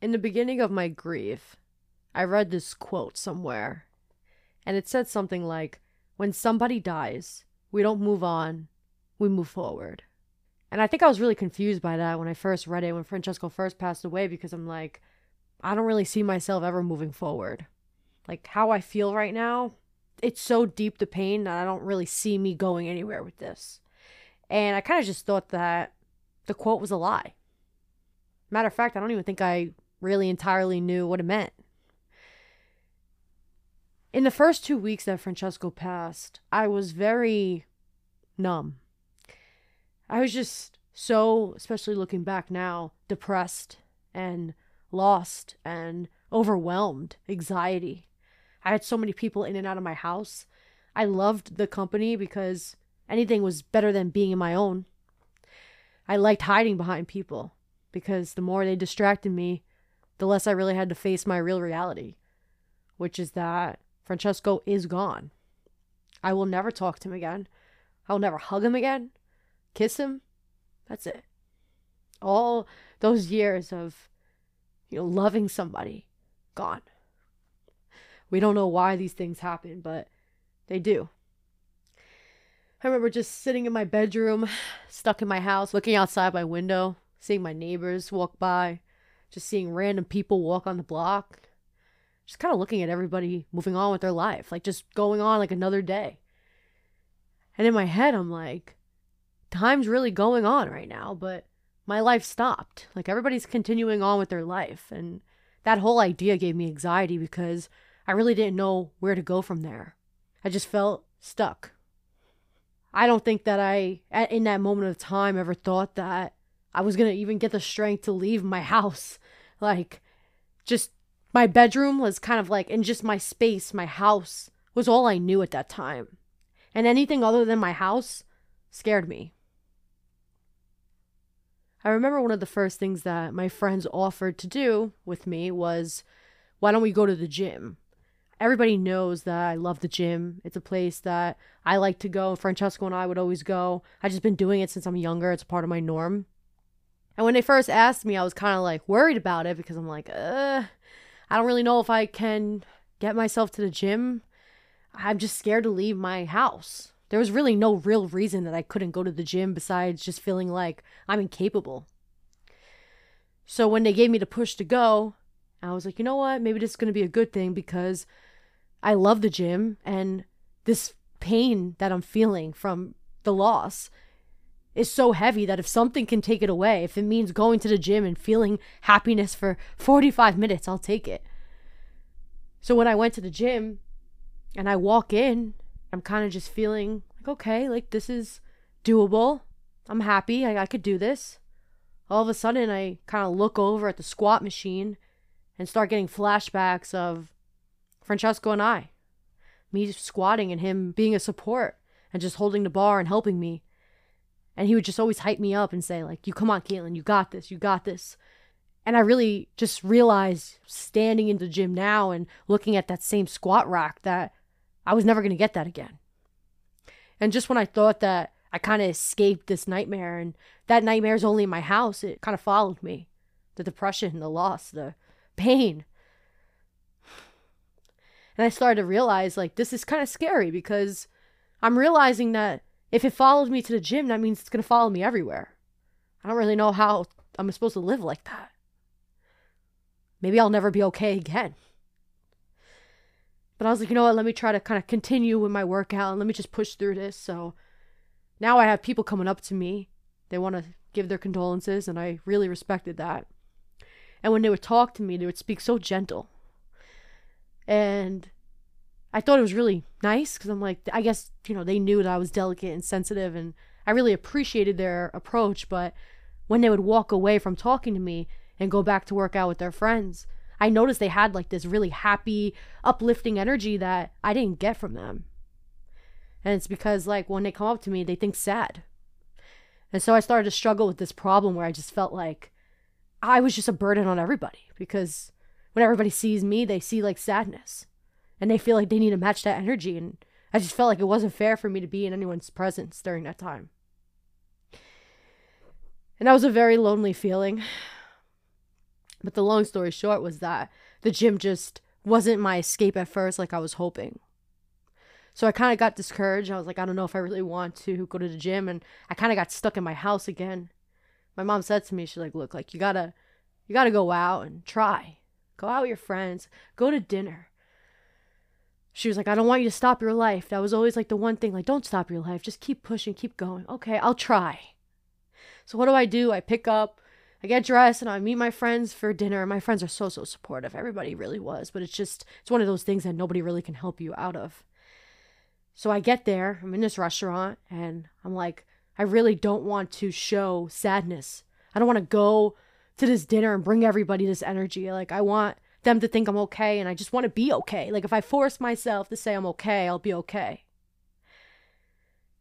in the beginning of my grief, I read this quote somewhere, and it said something like, When somebody dies, we don't move on, we move forward. And I think I was really confused by that when I first read it, when Francesco first passed away, because I'm like, I don't really see myself ever moving forward. Like how I feel right now, it's so deep the pain that I don't really see me going anywhere with this. And I kind of just thought that the quote was a lie. Matter of fact, I don't even think I really entirely knew what it meant. In the first two weeks that Francesco passed, I was very numb. I was just so, especially looking back now, depressed and lost and overwhelmed, anxiety. I had so many people in and out of my house. I loved the company because anything was better than being in my own. I liked hiding behind people because the more they distracted me, the less I really had to face my real reality, which is that Francesco is gone. I will never talk to him again. I will never hug him again, kiss him. That's it. All those years of, you know, loving somebody, gone. We don't know why these things happen, but they do. I remember just sitting in my bedroom, stuck in my house, looking outside my window, seeing my neighbors walk by, just seeing random people walk on the block, just kind of looking at everybody moving on with their life, like just going on like another day. And in my head, I'm like, time's really going on right now, but my life stopped. Like everybody's continuing on with their life. And that whole idea gave me anxiety because I really didn't know where to go from there. I just felt stuck. I don't think that I, in that moment of time, ever thought that I was going to even get the strength to leave my house. Like, just my bedroom was kind of like, and just my space, my house was all I knew at that time. And anything other than my house scared me. I remember one of the first things that my friends offered to do with me was, why don't we go to the gym? Everybody knows that I love the gym. It's a place that I like to go. Francesco and I would always go. I've just been doing it since I'm younger. It's part of my norm. And when they first asked me, I was kind of like worried about it because I'm like, uh, I don't really know if I can get myself to the gym. I'm just scared to leave my house. There was really no real reason that I couldn't go to the gym besides just feeling like I'm incapable. So when they gave me the push to go, I was like, you know what? Maybe this is going to be a good thing because I love the gym and this pain that I'm feeling from the loss is so heavy that if something can take it away, if it means going to the gym and feeling happiness for 45 minutes, I'll take it. So when I went to the gym and I walk in I'm kind of just feeling like, okay, like this is doable. I'm happy. I, I could do this. All of a sudden, I kind of look over at the squat machine and start getting flashbacks of Francesco and I. Me squatting and him being a support and just holding the bar and helping me. And he would just always hype me up and say, like, you come on, Caitlin, you got this, you got this. And I really just realized standing in the gym now and looking at that same squat rack that I was never going to get that again. And just when I thought that I kind of escaped this nightmare and that nightmare is only in my house, it kind of followed me. The depression, the loss, the pain. And I started to realize like this is kind of scary because I'm realizing that if it follows me to the gym, that means it's going to follow me everywhere. I don't really know how I'm supposed to live like that. Maybe I'll never be okay again. But I was like, you know what? Let me try to kind of continue with my workout and let me just push through this. So now I have people coming up to me. They want to give their condolences, and I really respected that. And when they would talk to me, they would speak so gentle. And I thought it was really nice because I'm like, I guess, you know, they knew that I was delicate and sensitive, and I really appreciated their approach. But when they would walk away from talking to me and go back to work out with their friends, I noticed they had like this really happy, uplifting energy that I didn't get from them. And it's because like when they come up to me, they think sad. And so I started to struggle with this problem where I just felt like I was just a burden on everybody because when everybody sees me, they see like sadness and they feel like they need to match that energy. And I just felt like it wasn't fair for me to be in anyone's presence during that time. And that was a very lonely feeling. But the long story short was that the gym just wasn't my escape at first like I was hoping. So I kind of got discouraged. I was like, I don't know if I really want to go to the gym. And I kind of got stuck in my house again. My mom said to me, she's like, look, like you gotta, you gotta go out and try. Go out with your friends. Go to dinner. She was like, I don't want you to stop your life. That was always like the one thing, like, don't stop your life. Just keep pushing, keep going. Okay, I'll try. So what do I do? I pick up, I get dressed, and I meet my friends for dinner. My friends are so, so supportive. Everybody really was. But it's just, it's one of those things that nobody really can help you out of. So I get there, I'm in this restaurant, and I'm like, I really don't want to show sadness. I don't want to go to this dinner and bring everybody this energy. Like, I want them to think I'm okay, and I just want to be okay. Like, if I force myself to say I'm okay, I'll be okay.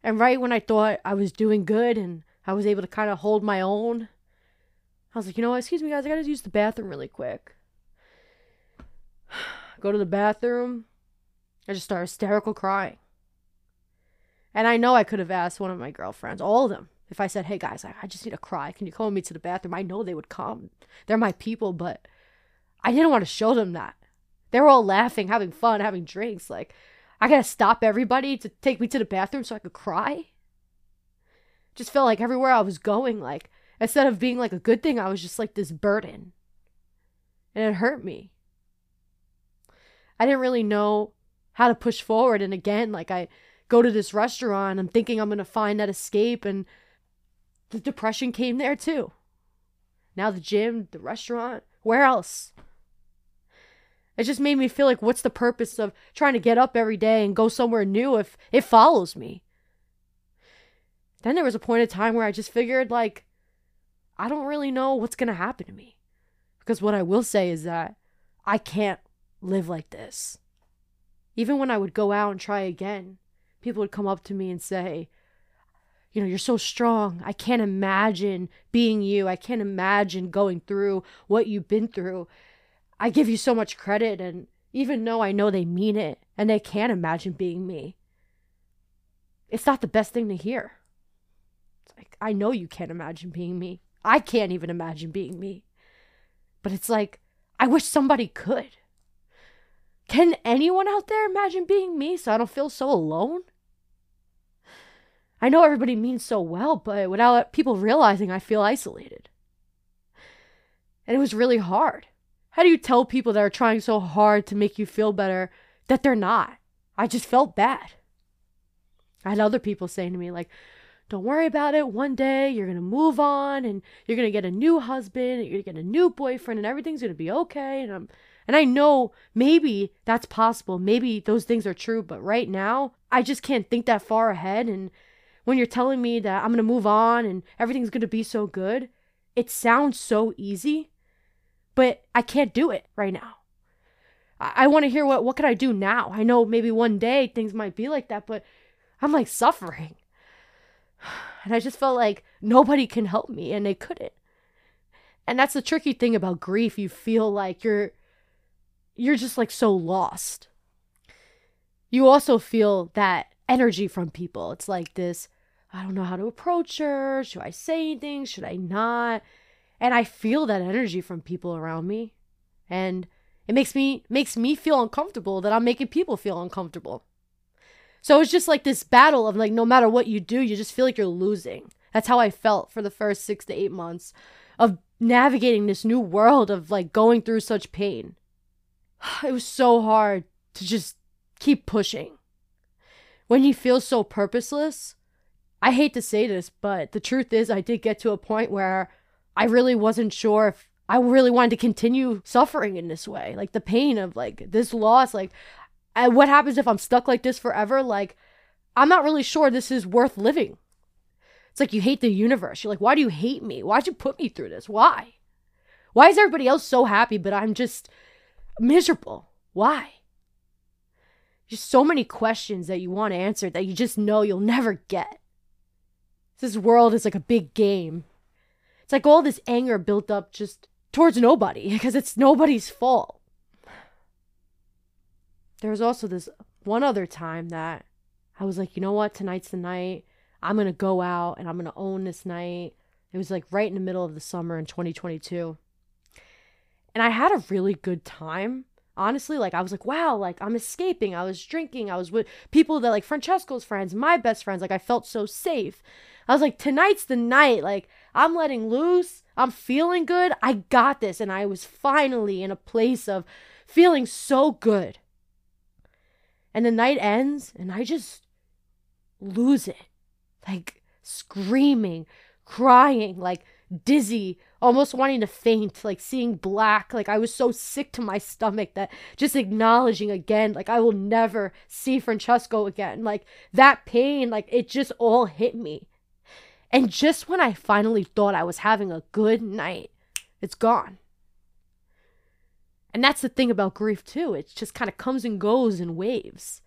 And right when I thought I was doing good and I was able to kind of hold my own, I was like, you know what, excuse me, guys, I gotta use the bathroom really quick. Go to the bathroom. I just start hysterical crying. And I know I could have asked one of my girlfriends, all of them, if I said, hey guys, I, I just need to cry. Can you call me to the bathroom? I know they would come. They're my people, but I didn't want to show them that. They were all laughing, having fun, having drinks. Like, I gotta stop everybody to take me to the bathroom so I could cry. Just felt like everywhere I was going, like, instead of being like a good thing, I was just like this burden. And it hurt me. I didn't really know how to push forward. And again, like, I go to this restaurant. I'm thinking I'm to find that escape. And the depression came there too. Now the gym, the restaurant, where else? It just made me feel like what's the purpose of trying to get up every day and go somewhere new if it follows me? Then there was a point of time where I just figured like I don't really know what's going to happen to me. Because what I will say is that I can't live like this. Even when I would go out and try again, people would come up to me and say, you know, you're so strong. I can't imagine being you. I can't imagine going through what you've been through. I give you so much credit. And even though I know they mean it and they can't imagine being me, it's not the best thing to hear. It's like, I know you can't imagine being me. I can't even imagine being me. But it's like, I wish somebody could. Can anyone out there imagine being me so I don't feel so alone? I know everybody means so well, but without people realizing, I feel isolated. And it was really hard. How do you tell people that are trying so hard to make you feel better that they're not? I just felt bad. I had other people saying to me, like, don't worry about it. One day you're going to move on and you're going to get a new husband, and you're going to get a new boyfriend, and everything's going to be okay. And I'm and I know maybe that's possible. Maybe those things are true, but right now, I just can't think that far ahead. And when you're telling me that I'm going to move on and everything's going to be so good, it sounds so easy, but I can't do it right now. I, I want to hear what what could I do now? I know maybe one day things might be like that, but I'm like suffering. And I just felt like nobody can help me and they couldn't. And that's the tricky thing about grief. You feel like you're you're just like so lost. You also feel that energy from people. It's like this I don't know how to approach her. Should I say anything? Should I not? And I feel that energy from people around me. And it makes me makes me feel uncomfortable that I'm making people feel uncomfortable. So it's just like this battle of like no matter what you do, you just feel like you're losing. That's how I felt for the first 6 to 8 months of navigating this new world of like going through such pain. it was so hard to just keep pushing. When you feel so purposeless, I hate to say this, but the truth is, I did get to a point where I really wasn't sure if I really wanted to continue suffering in this way. Like the pain of like this loss, like what happens if I'm stuck like this forever? Like, I'm not really sure this is worth living. It's like you hate the universe. You're like, why do you hate me? Why'd you put me through this? Why? Why is everybody else so happy, but I'm just miserable. Why? Just so many questions that you want answered that you just know you'll never get. This world is like a big game. It's like all this anger built up just towards nobody because it's nobody's fault. There was also this one other time that I was like, you know what? Tonight's the night. I'm going to go out and I'm going to own this night. It was like right in the middle of the summer in 2022. And I had a really good time. Honestly, like I was like, wow, like I'm escaping. I was drinking. I was with people that like Francesco's friends, my best friends. Like I felt so safe. I was like, tonight's the night. Like I'm letting loose. I'm feeling good. I got this. And I was finally in a place of feeling so good. And the night ends and I just lose it. Like screaming, crying, like dizzy, almost wanting to faint, like seeing black. Like I was so sick to my stomach that just acknowledging again, like I will never see Francesco again. Like that pain, like it just all hit me. And just when I finally thought I was having a good night, it's gone. And that's the thing about grief, too. It just kind of comes and goes in waves.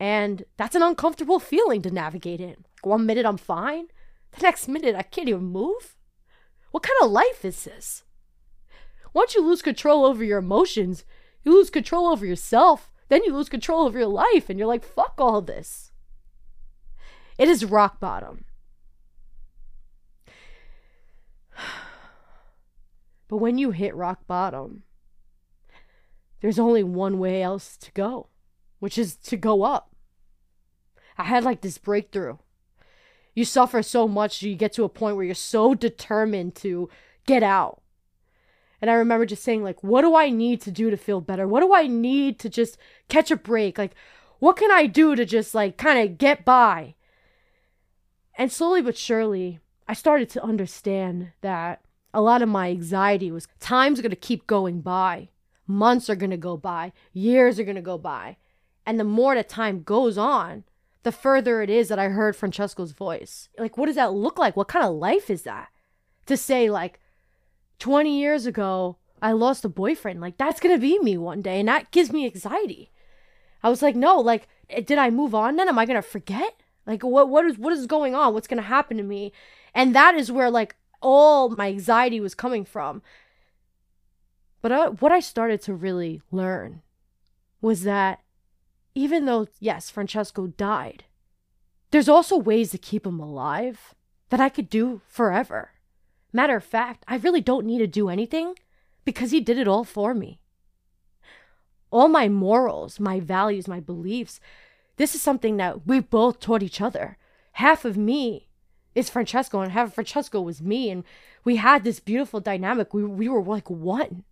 And that's an uncomfortable feeling to navigate in. One minute I'm fine, the next minute I can't even move. What kind of life is this? Once you lose control over your emotions, you lose control over yourself, then you lose control of your life, and you're like, fuck all this. It is rock bottom. But when you hit rock bottom, there's only one way else to go, which is to go up. I had like this breakthrough. You suffer so much, you get to a point where you're so determined to get out. And I remember just saying, like, what do I need to do to feel better? What do I need to just catch a break? Like, what can I do to just like kind of get by? And slowly but surely, I started to understand that a lot of my anxiety was time's going to keep going by. Months are going to go by. Years are going to go by. And the more the time goes on, the further it is that I heard Francesco's voice. Like, what does that look like? What kind of life is that? To say, like, 20 years ago, I lost a boyfriend. Like, that's going to be me one day. And that gives me anxiety. I was like, no, like, eh, did I move on then? Am I going to forget? Like, what, what is, what is going on? What's going to happen to me? And that is where, like, all my anxiety was coming from. But uh, what I started to really learn was that even though, yes, Francesco died, there's also ways to keep him alive that I could do forever. Matter of fact, I really don't need to do anything because he did it all for me. All my morals, my values, my beliefs, this is something that we both taught each other. Half of me is Francesco and of Francesco was me and we had this beautiful dynamic. We we were like one.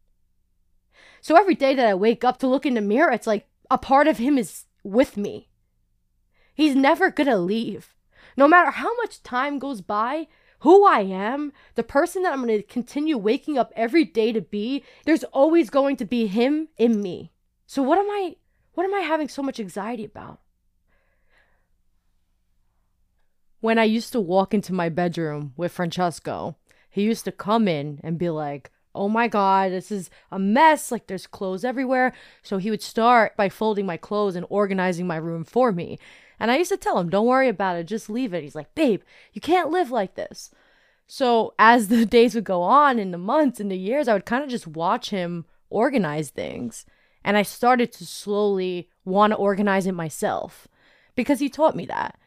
So every day that I wake up to look in the mirror, it's like a part of him is with me. He's never gonna leave. No matter how much time goes by, who I am, the person that I'm gonna continue waking up every day to be, there's always going to be him in me. So what am I what am I having so much anxiety about? When I used to walk into my bedroom with Francesco, he used to come in and be like, Oh my God, this is a mess. Like, there's clothes everywhere. So he would start by folding my clothes and organizing my room for me. And I used to tell him, Don't worry about it, just leave it. He's like, Babe, you can't live like this. So as the days would go on, in the months, in the years, I would kind of just watch him organize things. And I started to slowly want to organize it myself because he taught me that.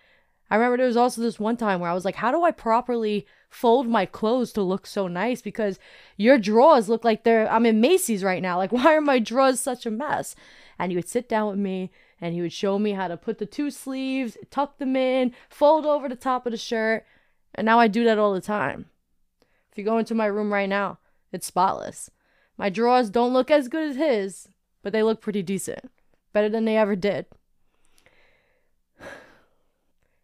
I remember there was also this one time where I was like, how do I properly fold my clothes to look so nice? Because your drawers look like they're, I'm in Macy's right now. Like, why are my drawers such a mess? And he would sit down with me and he would show me how to put the two sleeves, tuck them in, fold over the top of the shirt. And now I do that all the time. If you go into my room right now, it's spotless. My drawers don't look as good as his, but they look pretty decent. Better than they ever did.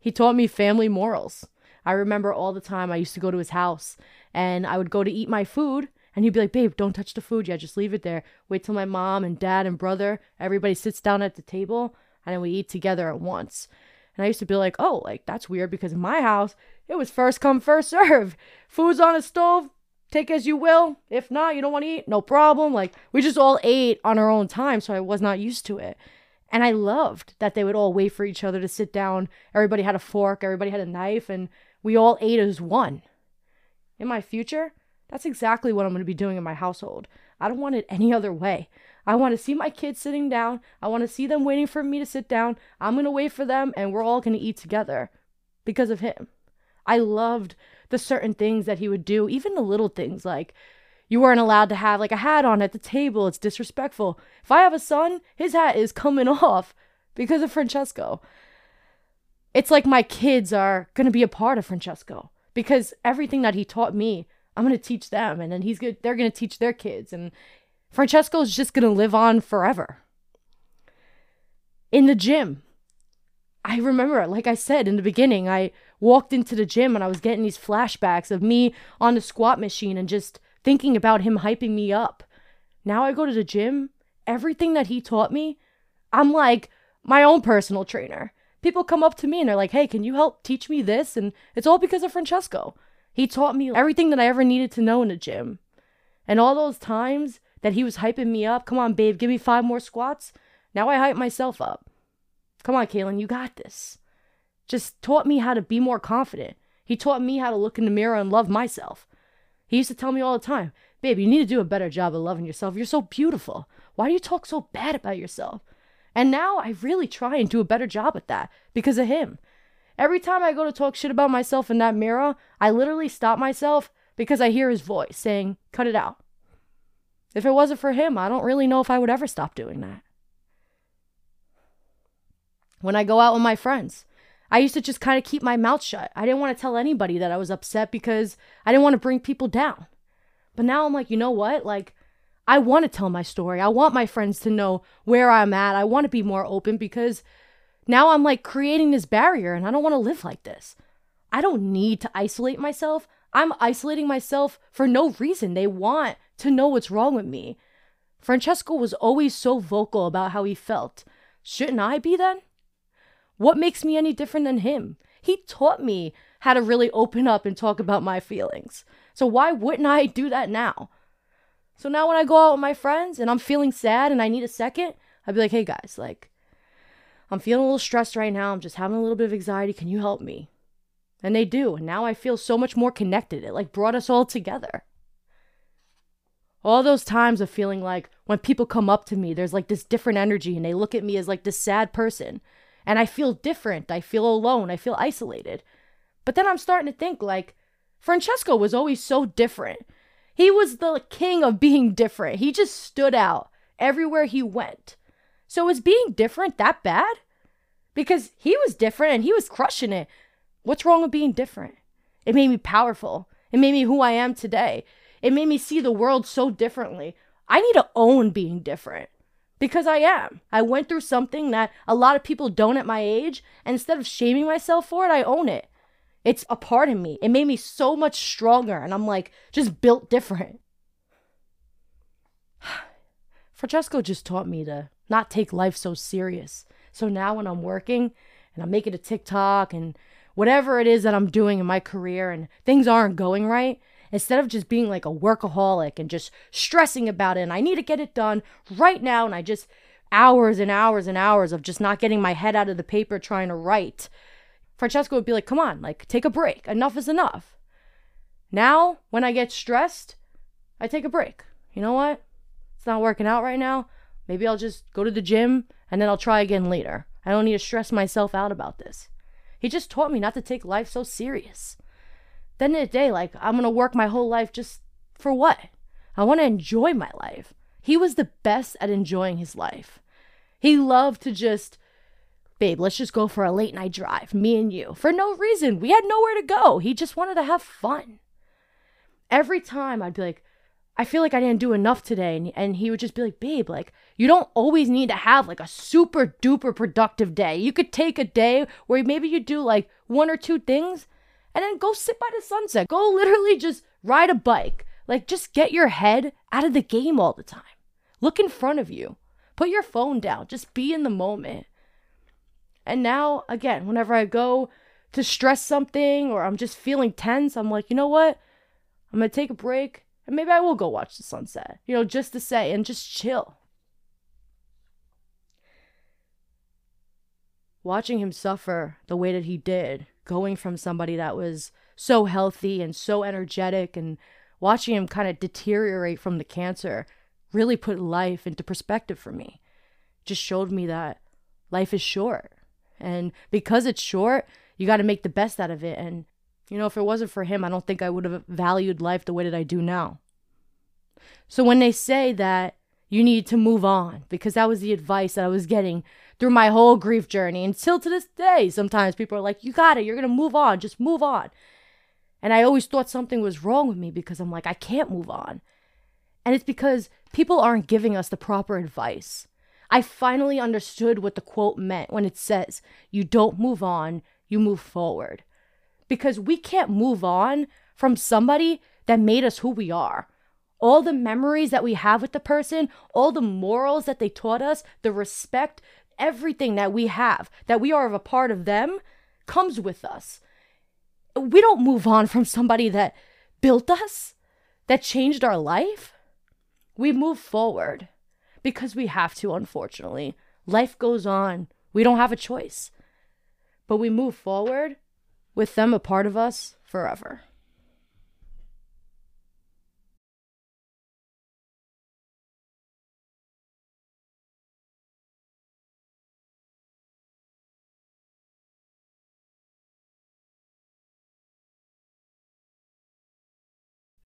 He taught me family morals. I remember all the time I used to go to his house and I would go to eat my food and he'd be like, babe, don't touch the food yet. Just leave it there. Wait till my mom and dad and brother, everybody sits down at the table and then we eat together at once. And I used to be like, oh, like that's weird because in my house, it was first come, first serve. Food's on the stove, take as you will. If not, you don't want to eat, no problem. Like we just all ate on our own time, so I was not used to it. And I loved that they would all wait for each other to sit down. Everybody had a fork, everybody had a knife, and we all ate as one. In my future, that's exactly what I'm going to be doing in my household. I don't want it any other way. I want to see my kids sitting down. I want to see them waiting for me to sit down. I'm going to wait for them, and we're all going to eat together because of him. I loved the certain things that he would do, even the little things like you weren't allowed to have like a hat on at the table. It's disrespectful. If I have a son, his hat is coming off because of Francesco. It's like my kids are going to be a part of Francesco because everything that he taught me, I'm going to teach them and then he's good they're going to teach their kids and Francesco is just going to live on forever. In the gym, I remember, like I said in the beginning, I walked into the gym and I was getting these flashbacks of me on the squat machine and just thinking about him hyping me up. Now I go to the gym, everything that he taught me, I'm like my own personal trainer. People come up to me and they're like, hey, can you help teach me this? And it's all because of Francesco. He taught me everything that I ever needed to know in the gym. And all those times that he was hyping me up, come on, babe, give me five more squats. Now I hype myself up. Come on, Kaylin, you got this. Just taught me how to be more confident. He taught me how to look in the mirror and love myself. He used to tell me all the time, babe, you need to do a better job of loving yourself. You're so beautiful. Why do you talk so bad about yourself? And now I really try and do a better job at that because of him. Every time I go to talk shit about myself in that mirror, I literally stop myself because I hear his voice saying, cut it out. If it wasn't for him, I don't really know if I would ever stop doing that when I go out with my friends. I used to just kind of keep my mouth shut. I didn't want to tell anybody that I was upset because I didn't want to bring people down. But now I'm like, you know what? Like, I want to tell my story. I want my friends to know where I'm at. I want to be more open because now I'm like creating this barrier and I don't want to live like this. I don't need to isolate myself. I'm isolating myself for no reason. They want to know what's wrong with me. Francesco was always so vocal about how he felt. Shouldn't I be then? What makes me any different than him? He taught me how to really open up and talk about my feelings. So why wouldn't I do that now? So now when I go out with my friends and I'm feeling sad and I need a second, I'd be like, hey guys, like, I'm feeling a little stressed right now. I'm just having a little bit of anxiety. Can you help me? And they do. And now I feel so much more connected. It like brought us all together. All those times of feeling like when people come up to me, there's like this different energy and they look at me as like this sad person and I feel different. I feel alone. I feel isolated. But then I'm starting to think like Francesco was always so different. He was the king of being different. He just stood out everywhere he went. So is being different that bad? Because he was different and he was crushing it. What's wrong with being different? It made me powerful. It made me who I am today. It made me see the world so differently. I need to own being different because I am. I went through something that a lot of people don't at my age, and instead of shaming myself for it, I own it. It's a part of me. It made me so much stronger, and I'm like just built different. Francesco just taught me to not take life so serious. So now when I'm working and I'm making a TikTok and whatever it is that I'm doing in my career and things aren't going right, instead of just being like a workaholic and just stressing about it and I need to get it done right now and I just hours and hours and hours of just not getting my head out of the paper trying to write. Francesco would be like, "Come on, like take a break. Enough is enough." Now, when I get stressed, I take a break. You know what? It's not working out right now. Maybe I'll just go to the gym and then I'll try again later. I don't need to stress myself out about this. He just taught me not to take life so serious then in the day, like, I'm going to work my whole life just for what? I want to enjoy my life. He was the best at enjoying his life. He loved to just, babe, let's just go for a late night drive, me and you, for no reason. We had nowhere to go. He just wanted to have fun. Every time I'd be like, I feel like I didn't do enough today. And, and he would just be like, babe, like, you don't always need to have like a super duper productive day. You could take a day where maybe you do like one or two things and then go sit by the sunset. Go literally just ride a bike. Like, just get your head out of the game all the time. Look in front of you. Put your phone down. Just be in the moment. And now, again, whenever I go to stress something or I'm just feeling tense, I'm like, you know what? I'm going to take a break and maybe I will go watch the sunset, you know, just to say and just chill. Watching him suffer the way that he did going from somebody that was so healthy and so energetic and watching him kind of deteriorate from the cancer really put life into perspective for me. Just showed me that life is short. And because it's short, you got to make the best out of it. And, you know, if it wasn't for him, I don't think I would have valued life the way that I do now. So when they say that you need to move on, because that was the advice that I was getting through my whole grief journey until to this day, sometimes people are like, you got it, you're going to move on, just move on. And I always thought something was wrong with me because I'm like, I can't move on. And it's because people aren't giving us the proper advice. I finally understood what the quote meant when it says, you don't move on, you move forward. Because we can't move on from somebody that made us who we are. All the memories that we have with the person, all the morals that they taught us, the respect, everything that we have, that we are of a part of them, comes with us. We don't move on from somebody that built us, that changed our life. We move forward because we have to, unfortunately. Life goes on. We don't have a choice. But we move forward with them a part of us forever.